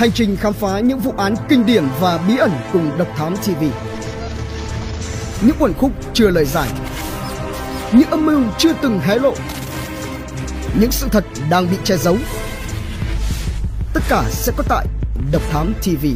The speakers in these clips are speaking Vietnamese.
Hành trình khám phá những vụ án kinh điển và bí ẩn cùng Độc Thám TV. Những quần khúc chưa lời giải. Những âm mưu chưa từng hé lộ. Những sự thật đang bị che giấu. Tất cả sẽ có tại Độc Thám TV.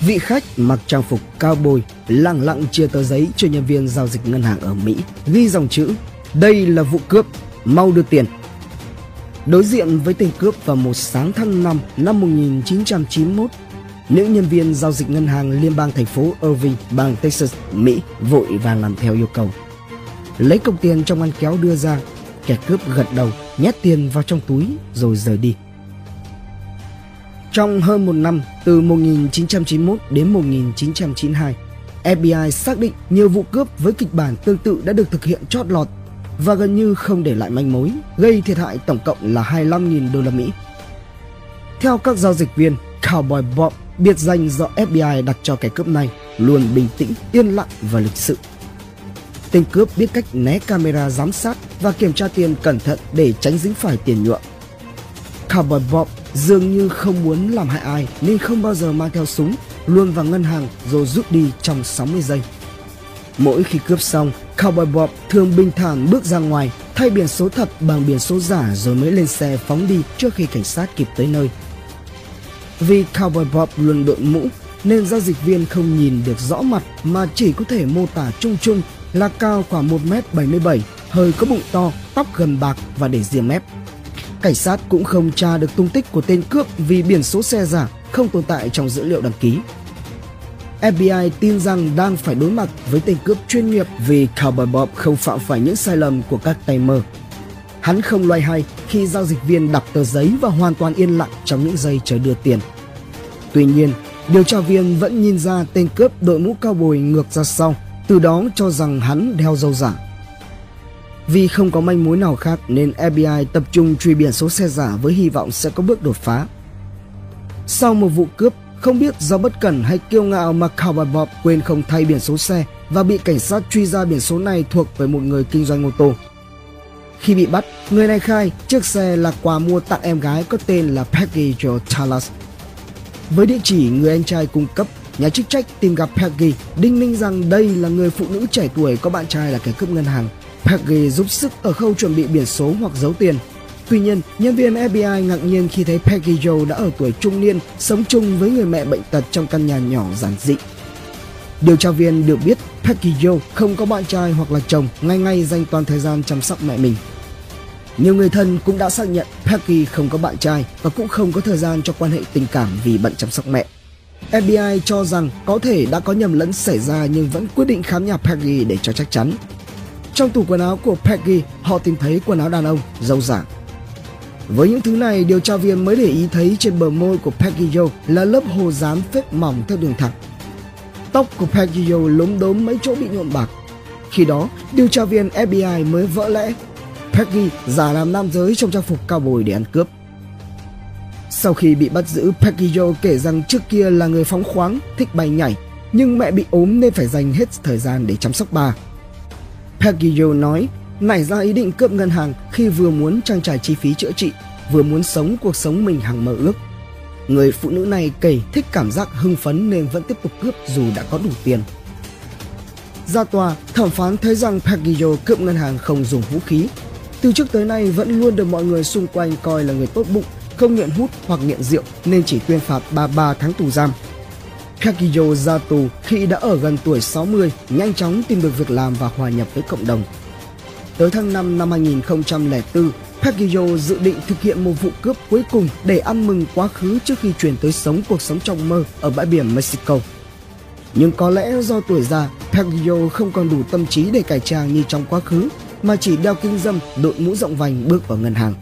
Vị khách mặc trang phục cao bồi lặng lặng chia tờ giấy cho nhân viên giao dịch ngân hàng ở Mỹ, ghi dòng chữ: "Đây là vụ cướp, mau đưa tiền." Đối diện với tên cướp vào một sáng tháng 5 năm 1991, nữ nhân viên giao dịch ngân hàng liên bang thành phố Irving, bang Texas, Mỹ vội vàng làm theo yêu cầu. Lấy cọc tiền trong ngăn kéo đưa ra, kẻ cướp gật đầu, nhét tiền vào trong túi rồi rời đi. Trong hơn một năm, từ 1991 đến 1992, FBI xác định nhiều vụ cướp với kịch bản tương tự đã được thực hiện chót lọt và gần như không để lại manh mối, gây thiệt hại tổng cộng là 25.000 đô la Mỹ. Theo các giao dịch viên, Cowboy Bob, biệt danh do FBI đặt cho kẻ cướp này, luôn bình tĩnh, yên lặng và lịch sự. Tên cướp biết cách né camera giám sát và kiểm tra tiền cẩn thận để tránh dính phải tiền nhuộm. Cowboy Bob dường như không muốn làm hại ai nên không bao giờ mang theo súng, luôn vào ngân hàng rồi rút đi trong 60 giây. Mỗi khi cướp xong, Cowboy Bob thường bình thản bước ra ngoài, thay biển số thật bằng biển số giả rồi mới lên xe phóng đi trước khi cảnh sát kịp tới nơi. Vì Cowboy Bob luôn đội mũ nên giao dịch viên không nhìn được rõ mặt mà chỉ có thể mô tả chung chung là cao khoảng 1m77, hơi có bụng to, tóc gần bạc và để ria mép. Cảnh sát cũng không tra được tung tích của tên cướp vì biển số xe giả không tồn tại trong dữ liệu đăng ký. FBI tin rằng đang phải đối mặt với tên cướp chuyên nghiệp vì Cowboy Bob không phạm phải những sai lầm của các tay mơ. Hắn không loay hoay khi giao dịch viên đọc tờ giấy và hoàn toàn yên lặng trong những giây chờ đưa tiền. Tuy nhiên, điều tra viên vẫn nhìn ra tên cướp đội mũ cao bồi ngược ra sau, từ đó cho rằng hắn đeo dâu giả. Vì không có manh mối nào khác nên FBI tập trung truy biển số xe giả với hy vọng sẽ có bước đột phá. Sau một vụ cướp không biết do bất cẩn hay kiêu ngạo mà Cowboy Bọp quên không thay biển số xe và bị cảnh sát truy ra biển số này thuộc về một người kinh doanh ô tô. Khi bị bắt, người này khai chiếc xe là quà mua tặng em gái có tên là Peggy Jo Talas. Với địa chỉ người anh trai cung cấp, nhà chức trách tìm gặp Peggy, đinh ninh rằng đây là người phụ nữ trẻ tuổi có bạn trai là kẻ cướp ngân hàng. Peggy giúp sức ở khâu chuẩn bị biển số hoặc giấu tiền Tuy nhiên, nhân viên FBI ngạc nhiên khi thấy Peggy Joe đã ở tuổi trung niên, sống chung với người mẹ bệnh tật trong căn nhà nhỏ giản dị. Điều tra viên được biết Peggy Joe không có bạn trai hoặc là chồng, ngay ngay dành toàn thời gian chăm sóc mẹ mình. Nhiều người thân cũng đã xác nhận Peggy không có bạn trai và cũng không có thời gian cho quan hệ tình cảm vì bận chăm sóc mẹ. FBI cho rằng có thể đã có nhầm lẫn xảy ra nhưng vẫn quyết định khám nhà Peggy để cho chắc chắn. Trong tủ quần áo của Peggy, họ tìm thấy quần áo đàn ông, dâu giả, với những thứ này, điều tra viên mới để ý thấy trên bờ môi của Peggy Joe là lớp hồ dán phết mỏng theo đường thẳng. Tóc của Peggy Joe lốm đốm mấy chỗ bị nhuộm bạc. Khi đó, điều tra viên FBI mới vỡ lẽ. Peggy giả làm nam giới trong trang phục cao bồi để ăn cướp. Sau khi bị bắt giữ, Peggy Joe kể rằng trước kia là người phóng khoáng, thích bay nhảy, nhưng mẹ bị ốm nên phải dành hết thời gian để chăm sóc bà. Peggy Joe nói nảy ra ý định cướp ngân hàng khi vừa muốn trang trải chi phí chữa trị, vừa muốn sống cuộc sống mình hằng mơ ước. Người phụ nữ này kể thích cảm giác hưng phấn nên vẫn tiếp tục cướp dù đã có đủ tiền. Ra tòa, thẩm phán thấy rằng Pagillo cướp ngân hàng không dùng vũ khí. Từ trước tới nay vẫn luôn được mọi người xung quanh coi là người tốt bụng, không nghiện hút hoặc nghiện rượu nên chỉ tuyên phạt 33 tháng tù giam. Pagillo ra tù khi đã ở gần tuổi 60, nhanh chóng tìm được việc làm và hòa nhập với cộng đồng. Tới tháng 5 năm 2004, Pacquiao dự định thực hiện một vụ cướp cuối cùng để ăn mừng quá khứ trước khi chuyển tới sống cuộc sống trong mơ ở bãi biển Mexico. Nhưng có lẽ do tuổi già, Pacquiao không còn đủ tâm trí để cải trang như trong quá khứ, mà chỉ đeo kính dâm, đội mũ rộng vành bước vào ngân hàng.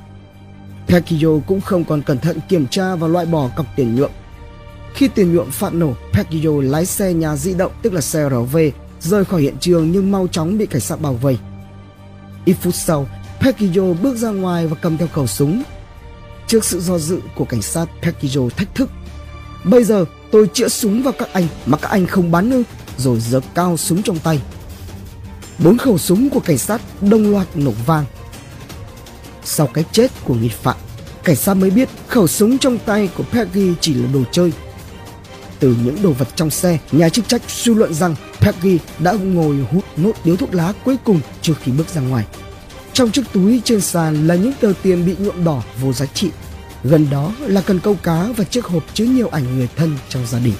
Pacquiao cũng không còn cẩn thận kiểm tra và loại bỏ cọc tiền nhuộm. Khi tiền nhuộm phát nổ, Pacquiao lái xe nhà di động tức là xe RV rời khỏi hiện trường nhưng mau chóng bị cảnh sát bao vây. Ít phút sau, Pekio bước ra ngoài và cầm theo khẩu súng. Trước sự do dự của cảnh sát, Pekio thách thức. Bây giờ tôi chĩa súng vào các anh mà các anh không bắn ư, rồi giơ cao súng trong tay. Bốn khẩu súng của cảnh sát đồng loạt nổ vang. Sau cái chết của nghi phạm, cảnh sát mới biết khẩu súng trong tay của Peggy chỉ là đồ chơi. Từ những đồ vật trong xe, nhà chức trách suy luận rằng Peggy đã ngồi hút nốt điếu thuốc lá cuối cùng trước khi bước ra ngoài. Trong chiếc túi trên sàn là những tờ tiền bị nhuộm đỏ vô giá trị. Gần đó là cần câu cá và chiếc hộp chứa nhiều ảnh người thân trong gia đình.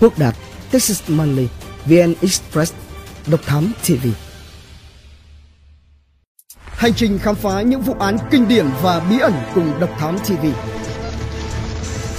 Quốc Đạt, Texas Monthly, VN Express, Độc Thám TV. Hành trình khám phá những vụ án kinh điển và bí ẩn cùng Độc Thám TV.